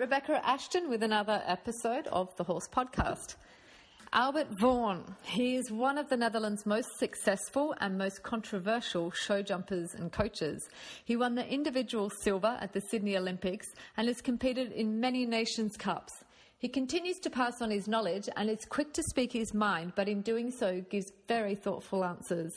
Rebecca Ashton with another episode of the Horse Podcast. Albert Voorn. He is one of the Netherlands' most successful and most controversial show jumpers and coaches. He won the individual silver at the Sydney Olympics and has competed in many Nations Cups. He continues to pass on his knowledge and is quick to speak his mind, but in doing so gives very thoughtful answers.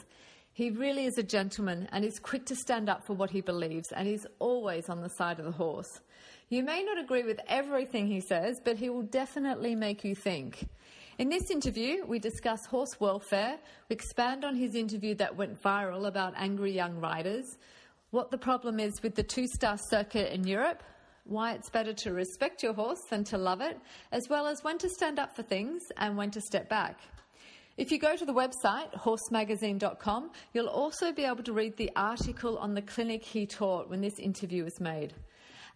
He really is a gentleman and is quick to stand up for what he believes, and he's always on the side of the horse. You may not agree with everything he says, but he will definitely make you think. In this interview, we discuss horse welfare, we expand on his interview that went viral about angry young riders, what the problem is with the two star circuit in Europe, why it's better to respect your horse than to love it, as well as when to stand up for things and when to step back. If you go to the website, horsemagazine.com, you'll also be able to read the article on the clinic he taught when this interview was made.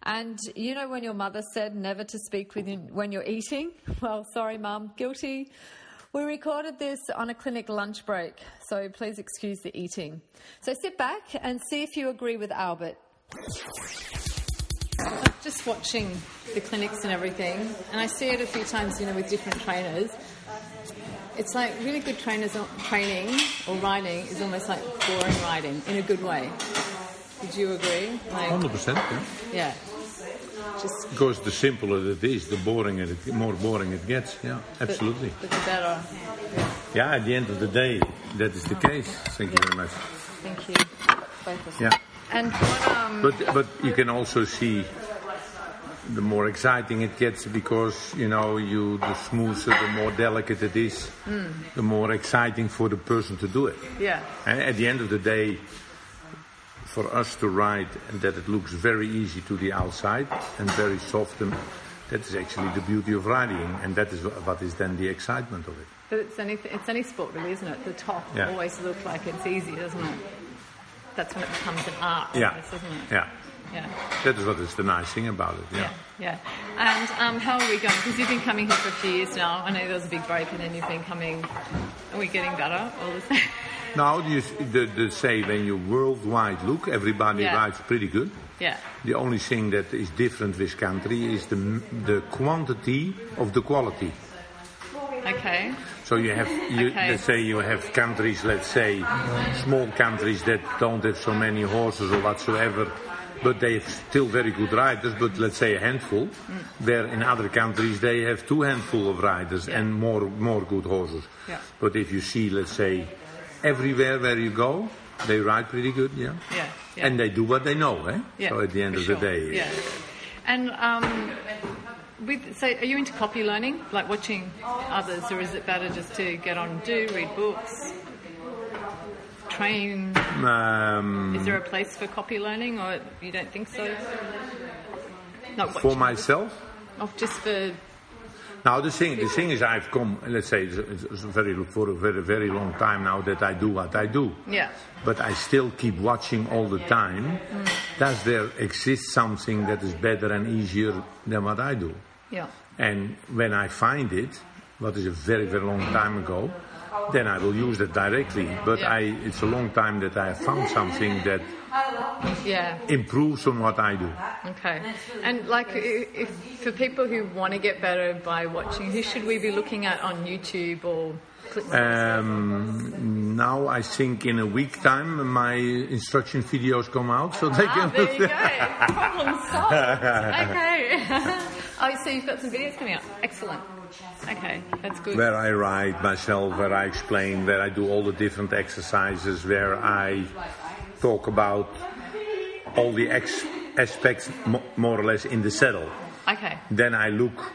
And you know when your mother said never to speak with you when you're eating? Well, sorry, Mum, guilty. We recorded this on a clinic lunch break, so please excuse the eating. So sit back and see if you agree with Albert. I'm just watching the clinics and everything, and I see it a few times, you know, with different trainers. It's like really good trainers training or riding is almost like boring riding in a good way. Would you agree? Like, 100%, yeah. Yeah. Just because the simpler it is, the boring it, more boring it gets. Yeah, absolutely. But, but the better. Yeah. at the end of the day, that is the case. Thank you very much. Thank you. Both Yeah. And what, um... But but you can also see the more exciting it gets because you know you the smoother, the more delicate it is, mm. the more exciting for the person to do it. Yeah. And at the end of the day, for us to ride and that it looks very easy to the outside and very soft and that is actually the beauty of riding and that is what is then the excitement of it. But it's any, it's any sport really, isn't it? The top yeah. always looks like it's easy, doesn't it? That's when it becomes an art, yeah. Almost, isn't it? Yeah. Yeah. That is what is the nice thing about it. Yeah. Yeah. yeah. And um, how are we going? Because you've been coming here for a few years now. I know there was a big break, and then you've been coming. Are we getting better all the same? Now, you, the, the say when you worldwide look, everybody yeah. rides pretty good. Yeah. The only thing that is different with country is the the quantity of the quality. Okay. So you have, you, okay. let's say you have countries, let's say small countries that don't have so many horses or whatsoever, but they have still very good riders, but let's say a handful. Mm. Where in other countries they have two handful of riders yeah. and more more good horses. Yeah. But if you see, let's say, everywhere where you go, they ride pretty good, yeah. Yeah. yeah. And they do what they know, eh? Yeah, so at the end of sure. the day. Yeah. And um, with, so are you into copy learning, like watching others, or is it better just to get on and do, read books, train? Um, is there a place for copy learning, or you don't think so? Not for myself? Or just for now the thing, the thing is, I've come, let's say, it's very for a very very long time now that I do what I do. Yeah. But I still keep watching all the time. Mm. Does there exist something that is better and easier than what I do? Yeah. And when I find it, what is a very very long time ago, then I will use that directly. But yeah. I, it's a long time that I have found something that yeah. improves on what I do. Okay. And like, if, for people who want to get better by watching, who should we be looking at on YouTube or? Um, now I think in a week time my instruction videos come out, so they ah, can. There you go. Problem solved. okay. oh, so you've got some videos coming out. Excellent. Okay, that's good. Where I ride myself, where I explain, where I do all the different exercises, where I talk about all the ex- aspects more or less in the saddle. Okay. Then I look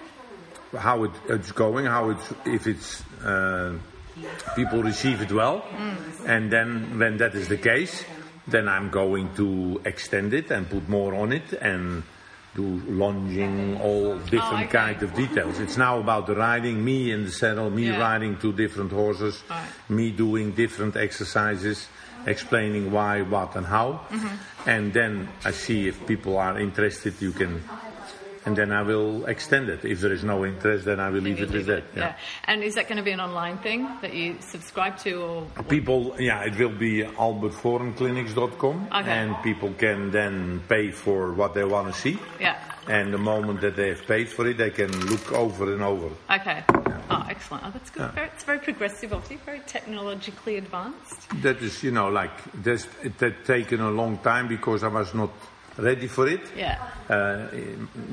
how it, it's going, how it's if it's uh, people receive it well, mm. and then when that is the case, then I'm going to extend it and put more on it and do lunging, all different oh, kind of details. It's now about the riding, me in the saddle, me yeah. riding two different horses, right. me doing different exercises, explaining why, what, and how. Mm-hmm. And then I see if people are interested, you can and then I will extend it. If there is no interest, then I will leave it with that. Yeah. And is that going to be an online thing that you subscribe to, or People, yeah, it will be albertvoornclinics.com, Okay. and people can then pay for what they want to see. yeah? And the moment that they have paid for it, they can look over and over. Okay. Oh, excellent. Oh, that's good. Yeah. Very, it's very progressive of you. Very technologically advanced. That is, you know, like this, it had taken a long time because I was not ready for it. Yeah. Uh,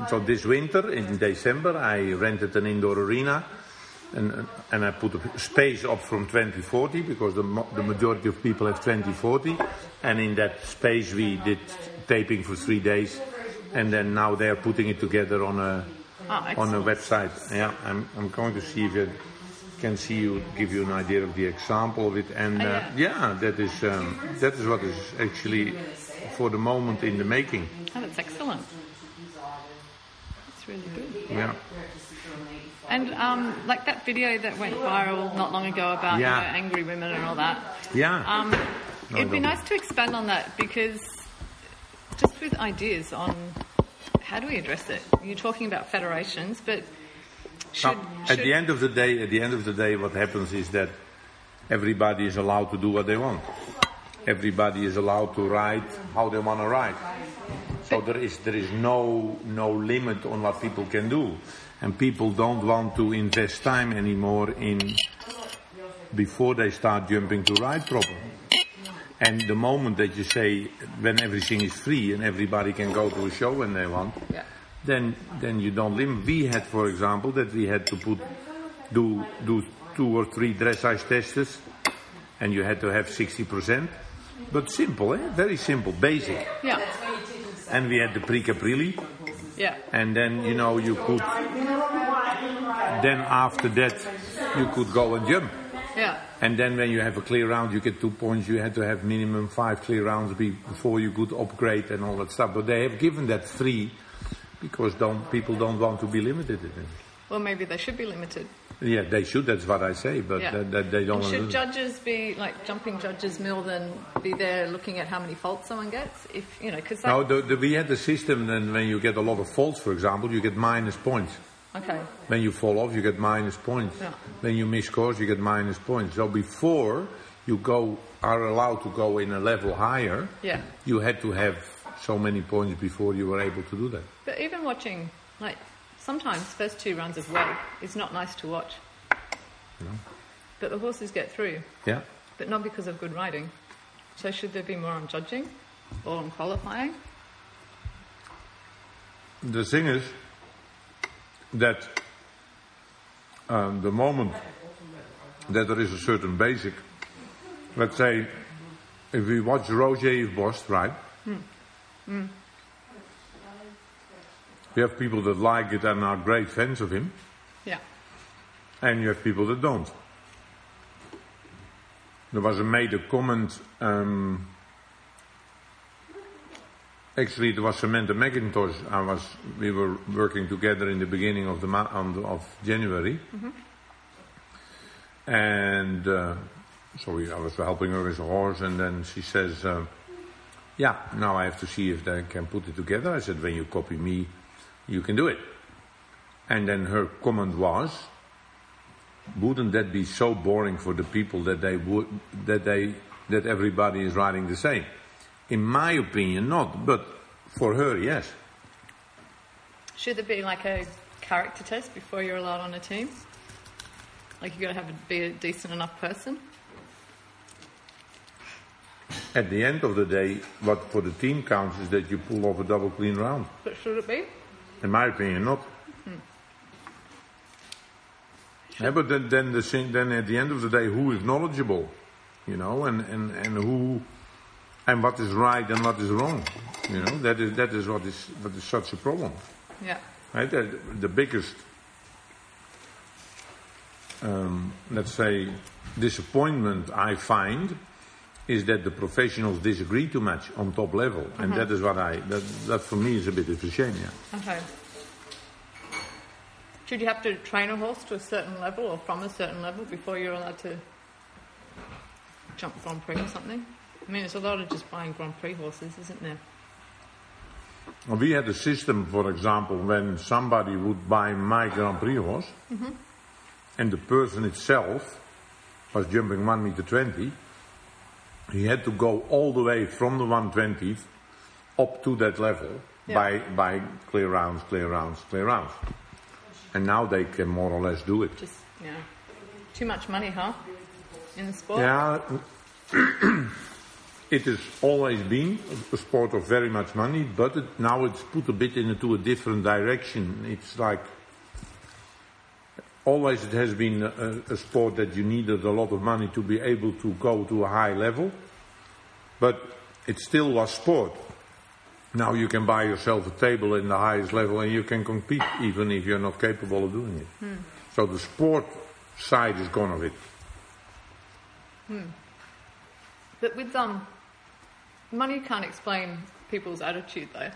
so this winter in December, I rented an indoor arena, and and I put a space up from 2040 because the the majority of people have 2040, and in that space we did taping for three days, and then now they are putting it together on a Oh, on a website. Yeah, I'm I'm going to see if I can see you give you an idea of the example of it, and Oh, uh, yeah, that is um, that is what is actually for the moment in the making. Oh, that's excellent. That's really good. Yeah. And um, like that video that went viral not long ago about you know, angry women and all that. Yeah. Um, No, it'd be nice to expand on that because just with ideas on how do we address it. You're talking about federations, but should, Now, at should the end of the day, at the end of the day, what happens is that everybody is allowed to do what they want. Everybody is allowed to ride how they want to ride. So there is there is no no limit on what people can do, and people don't want to invest time anymore in before they start jumping to ride proper. And the moment that you say when everything is free and everybody can go to a show when they want, yeah. then then you don't limit. We had, for example, that we had to put do do two or three dressage tests, and you had to have sixty percent. But simple, eh? Very simple, basic. Yeah. And we had the pre-caprilli, Yeah. and then you know you could. Then after that, you could go and jump. Yeah. And then when you have a clear round, you get two points. You had to have minimum five clear rounds before you could upgrade and all that stuff. But they have given that free because don't, people don't want to be limited. in it. Well, maybe they should be limited. Yeah, they should. That's what I say. But Yeah. that, that they don't. Should judges be like jumping judges mill than be there looking at how many faults someone gets? If you know, because No, the, the, we had a system. Then when you get a lot of faults, for example, you get minus points. okay, When you fall off, you get minus points. Yeah. When you miss course, you get minus points. So before you go are allowed to go in a level higher, yeah. you had to have so many points before you were able to do that. But even watching, like sometimes first two runs of wave is not nice to watch. But the horses get through, Yeah. but not because of good riding. So should there be more on judging or on qualifying? The thing is that um, the moment that there is a certain basic, let's say, if we watch Roger Yves Bost, right? We have people that like it and are great fans of him, Yeah. and you have people that don't. There was a made a comment. Um, actually, it was Samantha McIntosh. I was. We were working together in the beginning of the ma- on the, of January, and uh, so I was helping her with a horse, and then she says, uh, "Yeah, now I have to see if they can put it together." I said, "When you copy me, you can do it." And then her comment was, wouldn't that be so boring for the people that they would that they that everybody is riding the same? In my opinion, not, but for her, yes. Should there be like a character test before you're allowed on a team? Like you got to have a, be a decent enough person. At the end of the day, what for the team counts is that you pull off a double clean round. But should it be? In my opinion, not. Yeah, but then, then the then at the end of the day, who is knowledgeable, you know, and, and, and who and what is right and what is wrong, you know, that is that is what is what is such a problem. Yeah. Right? The, the biggest, um, let's say, disappointment I find is that the professionals disagree too much on top level, and uh-huh. that is what I that that for me is a bit of a shame. Yeah. Okay. Should you have to train a horse to a certain level or from a certain level before you're allowed to jump Grand Prix or something? I mean, it's a lot of just buying Grand Prix horses, isn't there? Well we had a system, for example, when somebody would buy my Grand Prix horse, mm-hmm. and the person itself was jumping 1 meter 20, he had to go all the way from the 120th up to that level Yeah. by, by clear rounds, clear rounds, clear rounds. And now they can more or less do it. Just, yeah, too much money, huh? In the sport? Yeah, it has always been a sport of very much money, but it, now it's put a bit into a different direction. It's like always it has been a, a sport that you needed a lot of money to be able to go to a high level, but it still was sport. Now you can buy yourself a table in the highest level and you can compete even if you're not capable of doing it. So the sport side is gone of it. But with um, money can't explain people's attitude, though,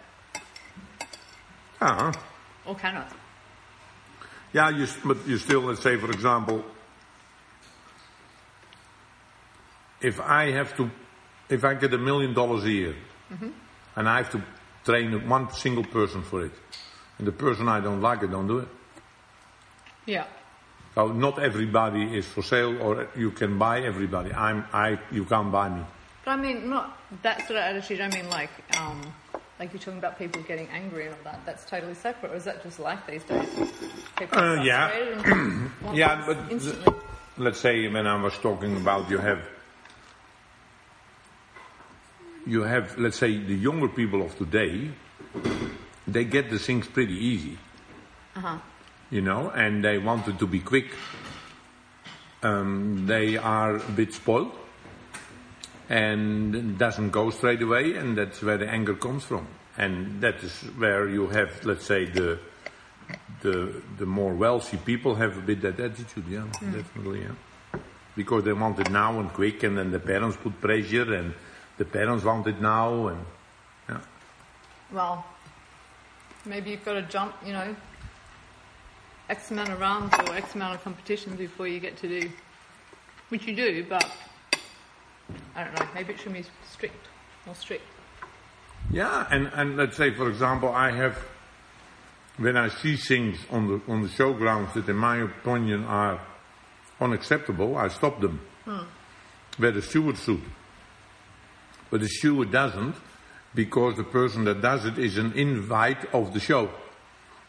Ah. or can it? Yeah, you, but you still, let's say, for example, if I have to, if I get a million dollars a year, and I have to train one single person for it, and the person I don't like, I don't do it. Yeah. So not everybody is for sale, or you can buy everybody. I'm, I, you can't buy me. But I mean, not that sort of attitude. I mean, like, um, like you're talking about people getting angry and all that. That's totally separate, or is that just life these days? People Uh, yeah. frustrated and want Yeah, but instantly. let's say when I was talking about you have you have let's say the younger people of today they get the things pretty easy Uh-huh. you know and they wanted to be quick um, they are a bit spoiled and it doesn't go straight away and that's where the anger comes from. And that is where you have let's say the the the more wealthy people have a bit that attitude yeah mm. definitely yeah. Because they want it now and quick and then the parents put pressure and the parents want it now and yeah. Well, maybe you've got to jump, you know, X amount of rounds or X amount of competitions before you get to do, which you do, but I don't know, maybe it should be strict, more strict. Yeah, and, and let's say, for example, I have, when I see things on the, on the showgrounds that in my opinion are unacceptable, I stop them. Hmm. Where the steward should. But the steward doesn't, because the person that does it is an invite of the show.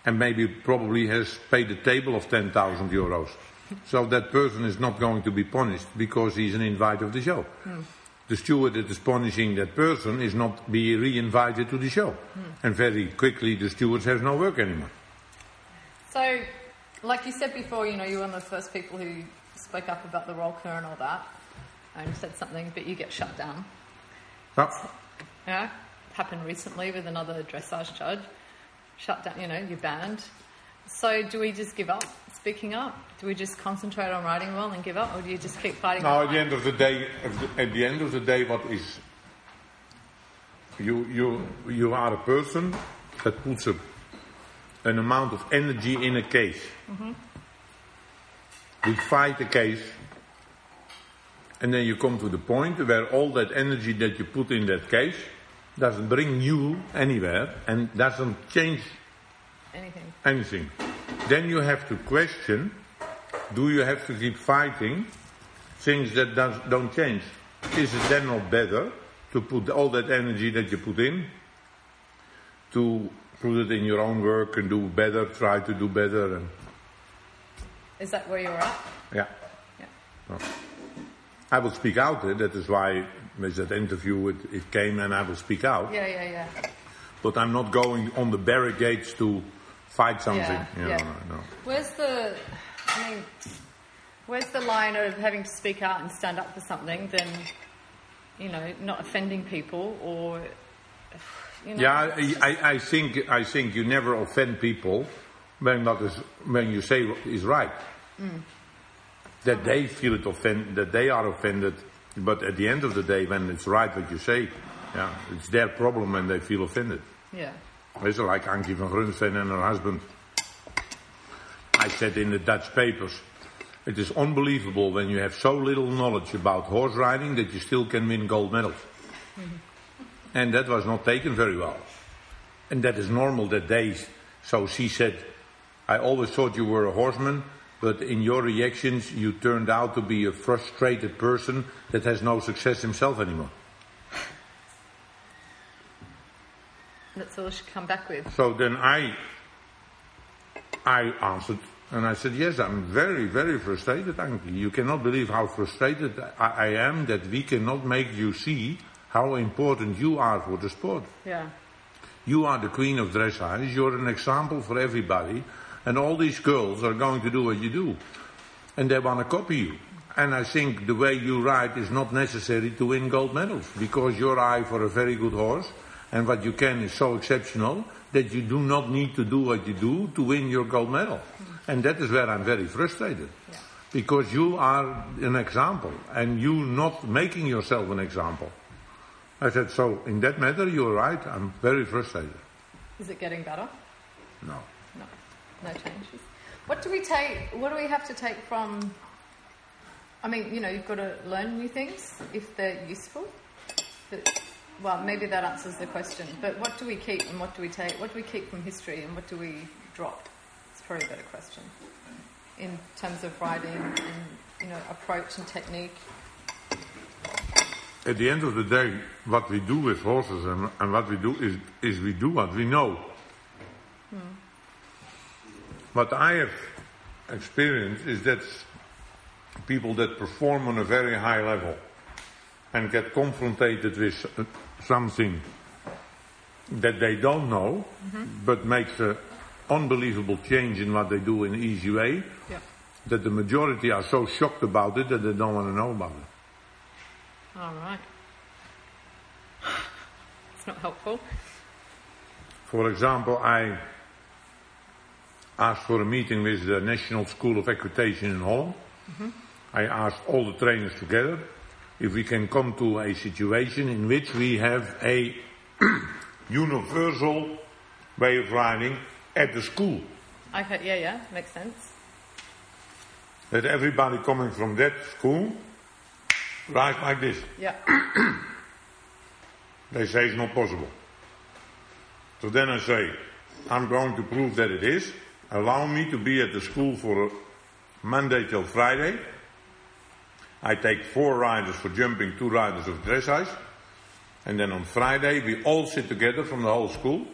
And maybe probably has paid a table of 10,000 euros. So that person is not going to be punished because he's an invite of the show. Hmm. The steward that is punishing that person is not be re-invited to the show. Hmm. And very quickly the steward has no work anymore. So, like you said before, you know, you're one of the first people who spoke up about the rollkur and all that, and said something, but you get shut down. You know, happened recently with another dressage judge. Shut down, you know, you're banned. So, do we just give up speaking up? Do we just concentrate on writing well and give up, or do you just keep fighting? The at the end of the day, at the- end of the day, what is you you you are a person that puts a, an amount of energy in a case. Mm-hmm. We fight the case, and then you come to the point where all that energy that you put in that case doesn't bring you anywhere and doesn't change anything? anything. Then you have to question, do you have to keep fighting things that does, don't change? Is it then not better to put all that energy that you put in to put it in your own work and do better, try to do better and Is that where you're at? yeah. Yeah. I will speak out, eh, that is why with that interview it, it came and I will speak out. Yeah, yeah, yeah. But I'm not going on the barricades to fight something. Yeah, you know, yeah. no. Where's the, I mean, where's the line of having to speak out and stand up for something than, you know, not offending people or, you know? Yeah, I, I- think I think you never offend people when what is when you say is right. Mm. That they feel it offend that they are offended, but at the end of the day, when it's right what you say, yeah, it's their problem when they feel offended. Yeah. It's er like Ankie van Grunsven and her husband. I said in the Dutch papers, it is unbelievable when you have so little knowledge about horse riding that you still can win gold medals. And that was not taken very well. And that is normal that they. So she said, I always thought you were a horseman, but in your reactions, you turned out to be a frustrated person that has no success himself anymore. That's all she come back with. So then I, I answered and I said, yes, I'm very, very frustrated, Ankie. You cannot believe how frustrated I, I am that we cannot make you see how important you are for the sport. Yeah. You are the queen of dressage. You're an example for everybody. And all these girls are going to do what you do. And they want to copy you. And I think the way you ride is not necessary to win gold medals because your eye for a very good horse and what you can is so exceptional that you do not need to do what you do to win your gold medal. And that is where I'm very frustrated. Yeah. Because you are an example and you're not making yourself an example. I said, so in that matter, you're right. I'm very frustrated. Is it getting better? No. No. No changes. What do we take? What do we have to take from? I mean, you know, you've got to learn new things if they're useful. But, well, maybe that answers the question. But what do we keep and what do we take? What do we keep from history and what do we drop? It's probably a better question. In terms of writing and you know approach and technique. At the end of the day, what we do with horses and, and what we do is, is we do what we know. Hmm. What I have experienced is that people that perform on a very high level and get confronted with something that they don't know, mm-hmm. but makes an unbelievable change in what they do in an easy way, Yeah. that the majority are so shocked about it that they don't want to know about it. All right. It's not helpful. For example, I asked for a meeting with the National School of Equitation in Holland. Mm-hmm. I asked all the trainers together if we can come to a situation in which we have a universal way of riding at the school. Okay. Yeah. Yeah. Makes sense. That everybody coming from that school rides like this. Yeah. They say it's not possible. So then I say, I'm going to prove that it is. Allow me to be at the school for Monday till Friday. I take four riders for jumping, two riders of dressage. And then on Friday we all sit together from the whole school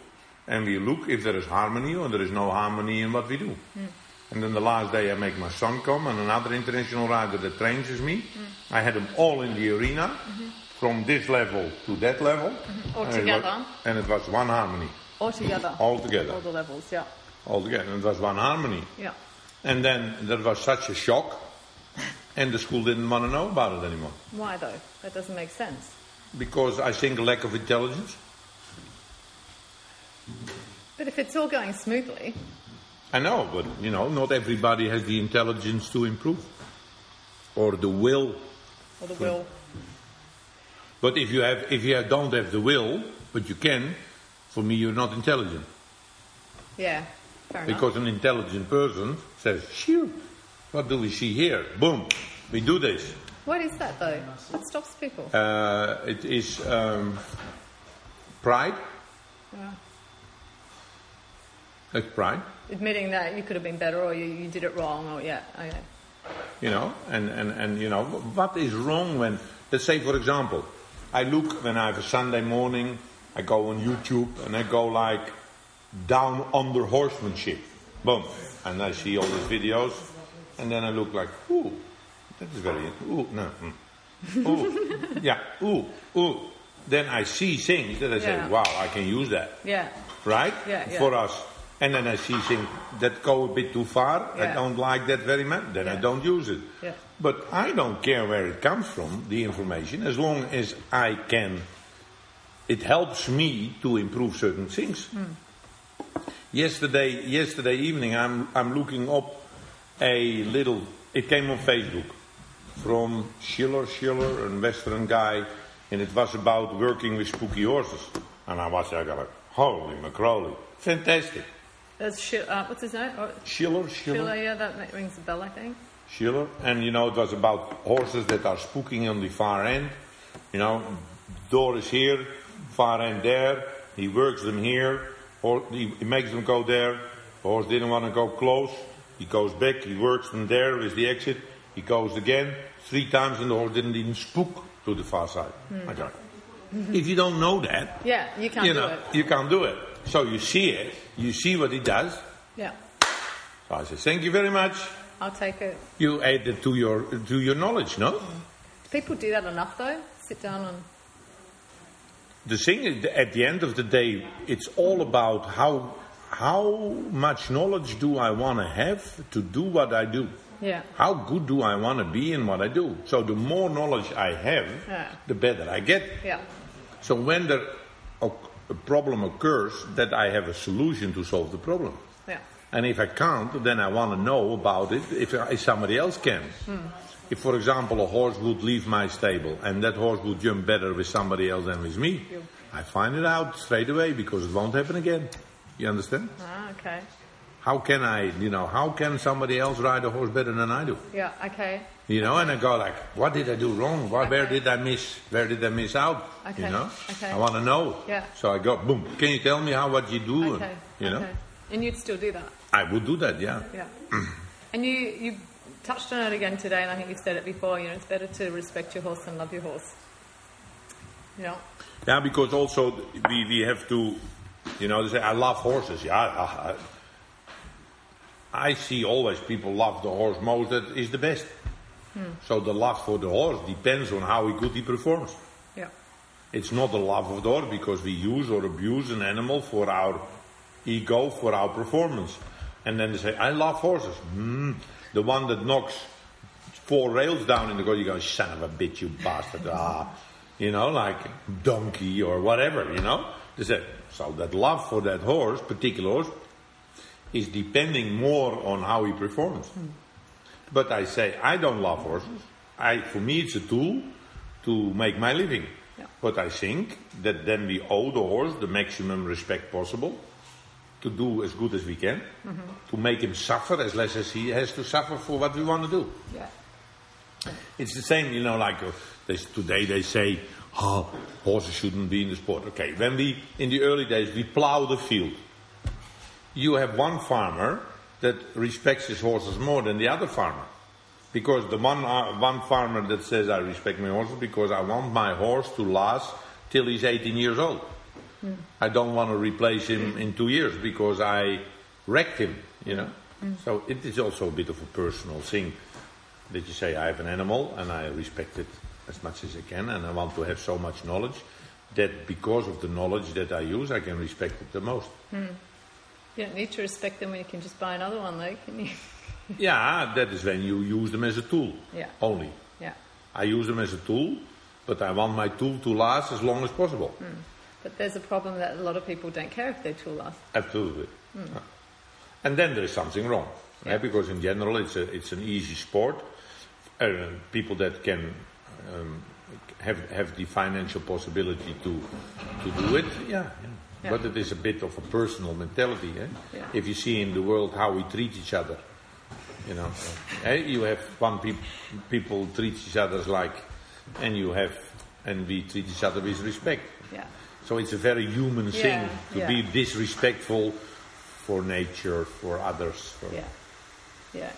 and we look if there is harmony or there is no harmony in what we do. Hmm. And then the last day I make my son come and another international rider that trains with me. Hmm. I had them all in the arena mm-hmm. from this level to that level. All And it was- together? and it was one harmony. All together. All together. All the levels. Yeah. All together. And it was one harmony. Yeah. And then there was such a shock and the school didn't want to know about it anymore. Why though? That doesn't make sense. Because I think a lack of intelligence. But if it's all going smoothly, I know, but you know, not everybody has the intelligence to improve. Or the will. or the will. But if you have if you don't have the will, but you can, for me you're not intelligent. Yeah. Fair enough. Because an intelligent person says, shoot, what do we see here? Boom, we do this. What is that though? What stops people? Uh, it is um, pride. Yeah. Pride, Admitting that you could have been better or you, you did it wrong or yeah. Okay. you know, and, and, and you know, what is wrong when, let's say for example, I look when I have a Sunday morning, I go on YouTube and I go like down under horsemanship, boom, and I see all these videos, and then I look like, ooh, that is very, ooh, no, mm. ooh, yeah, ooh, ooh. Then I see things that I say, wow, I can use that. Yeah. right? Yeah, yeah. For us. And then I see things that go a bit too far. Yeah. I don't like that very much. Then I don't use it. Yeah. But I don't care where it comes from, the information, as long as I can. It helps me to improve certain things. Hmm. Yesterday, yesterday evening, I'm I'm looking up a little. It came on Facebook from Schiller, Schiller, a Western guy, and it was about working with spooky horses. And I was I got like, holy macroley, fantastic. There's Sh- uh, what's his name? Oh, Schiller, Schiller, Schiller, yeah, that rings a bell, I think. Schiller, and you know it was about horses that are spooking on the far end. You know, door is here, far end there. He works them here, Or he, he makes them go there. Horse didn't want to go close. He goes back. He works from there is the exit. He goes again three times, and the horse didn't even spook to the far side. Hmm. I go. If you don't know that, Yeah, you can't you do know it. you can't do it. So you see it. You see what he does. Yeah, So I say, thank you very much. I'll take it. You added to your to your knowledge, no? Hmm. Do people do that enough though? Sit down and The thing is, at the end of the day, it's all about how how much knowledge do I want to have to do what I do. yeah, How good do I want to be in what I do? So the more knowledge I have, Yeah. the better I get. yeah, So when there a, a problem occurs, that I have a solution to solve the problem. yeah, And if I can't, then I want to know about it if, if somebody else can. Hmm. If, for example, a horse would leave my stable and that horse would jump better with somebody else than with me. I find it out straight away because it won't happen again. You understand? ah, okay, How can I, you know, how can somebody else ride a horse better than I do? yeah, okay, You know, and I go like, what did I do wrong? Where, where did I miss? Where did I miss out? Okay, You know, okay. I want to know. Yeah. So I go, boom. Can you tell me how what you do? okay, You know, okay. And you'd still do that, I would do that. Yeah. yeah. and you you touched on it again today, and I think you've said it before. You know, it's better to respect your horse than love your horse. You know, Yeah, because also we, we have to, you know, they say, I love horses. Yeah, I, I, I see always people love the horse most that is the best. So the love for the horse depends on how good he performs. yeah, It's not the love of the horse because we use or abuse an animal for our ego, for our performance. And then they say, I love horses. Hmm. The one that knocks four rails down in the go, you go, son of a bitch, you bastard. Ah. You know, like donkey or whatever, you know. They say, so that love for that horse, particular horse, is depending more on how he performs. But I say, I don't love horses. I, for me, it's a tool to make my living. Yeah. But I think that then we owe the horse the maximum respect possible to do as good as we can, to make him suffer as less as he has to suffer for what we want to do. yeah, It's the same, you know, like uh, they, today they say, oh, horses shouldn't be in the sport. Okay, when we, in the early days, we plow the field. You have one farmer that respects his horses more than the other farmer. Because the one, uh, one farmer that says, I respect my horses because I want my horse to last till he's 18 years old. I don't want to replace him in two years because I wrecked him, you know. So it is also a bit of a personal thing that you say I have an animal and I respect it as much as I can and I want to have so much knowledge that because of the knowledge that I use I can respect it the most. You don't need to respect them when you can just buy another one, though, can you? yeah, that is when you use them as a tool Yeah. only. Yeah. I use them as a tool, but I want my tool to last as long as possible. But there's a problem that a lot of people don't care if their tool lasts. Absolutely. And then there is something wrong, Yeah. eh, because in general it's a, it's an easy sport. Uh, people that can um, have have the financial possibility to to do it, yeah, yeah. Yeah. But it is a bit of a personal mentality. Eh? Yeah. If you see in the world how we treat each other, you know, eh, you have one peop people treat each other like, and you have, and we treat each other with respect. Yeah. So it's a very human thing to be disrespectful for nature, for others. For Yeah. Yeah.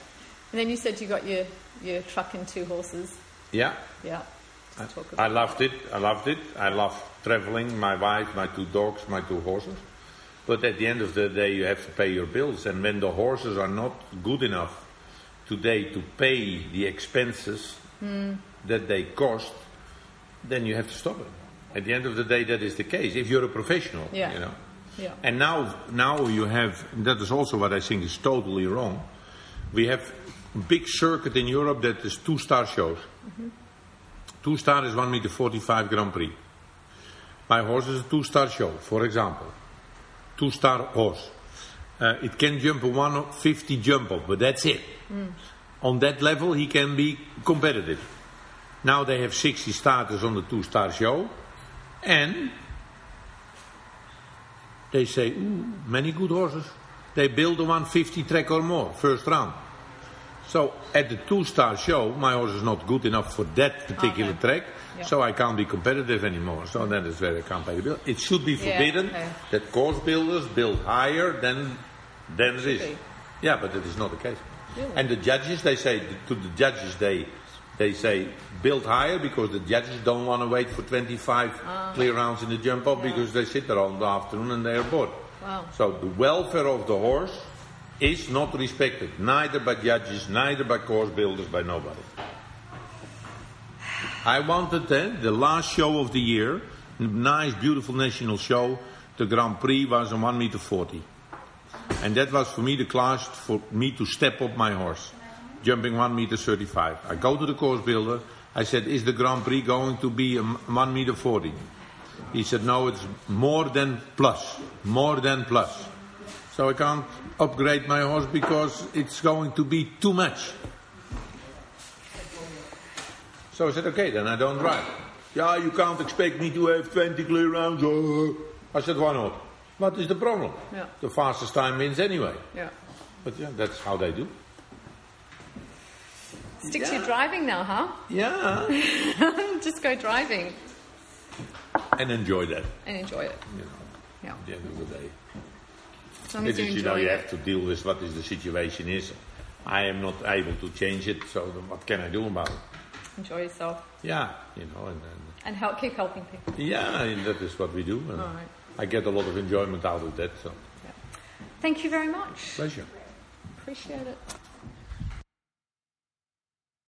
And then you said you got your, your truck and two horses. Yeah, Yeah. I, I loved it. I loved it. I love traveling. My wife, my two dogs, my two horses. But at the end of the day, you have to pay your bills. And when the horses are not good enough today to pay the expenses Hmm. that they cost, then you have to stop it. At the end of the day, that is the case. If you're a professional, Yeah. you know. Yeah. And now, now you have, that is also what I think is totally wrong. We have a big circuit in Europe that is two star shows. Two star is 1 meter 45 Grand Prix. My horse is a two star show, for example. Two star horse. Uh, it can jump a 150 jump off, but that's it. On that level, he can be competitive. Now they have 60 starters on the two star show. And they say, ooh, many good horses. They build a 150 track or more, first round. So at the two-star show, my horse is not good enough for that particular Okay. track, Yeah. so I can't be competitive anymore. So that is where I can't pay the bill. It should be Yeah, forbidden okay. that course builders build higher than than this. Yeah, but that is not the case. Really? And the judges, they say to the judges, they they say build higher because the judges don't want to wait for 25 clear rounds in the jump up Ah. Yeah. because they sit there all the afternoon and they are bored. Wow. So the welfare of the horse is not respected, neither by judges, neither by course builders, by nobody. I wanted then the last show of the year, nice, beautiful national show. The Grand Prix was on one meter forty, and that was for me the class for me to step up my horse, jumping one meter thirty-five. I go to the course builder. I said, "Is the Grand Prix going to be a m- one meter 40? He said, "No, it's more than plus, more than plus." So I can't upgrade my horse because it's going to be too much. So I said, okay, then I don't drive. Yeah, you can't expect me to have 20 clear rounds. I said, why not? What is the problem? Yeah. The fastest time wins anyway. Yeah. But yeah, that's how they do. Stick to Yeah. your driving now, huh? Yeah. Just go driving and enjoy that, and enjoy it. you know, Yeah. at the end of the day. Long as you know, you have to deal with what is the situation is. I am not able to change it, so what can I do about it? Enjoy yourself Yeah, you know, and, and and help keep helping people. yeah, and that is what we do. And All right. I get a lot of enjoyment out of that, so Yeah. Thank you very much. pleasure. Appreciate it.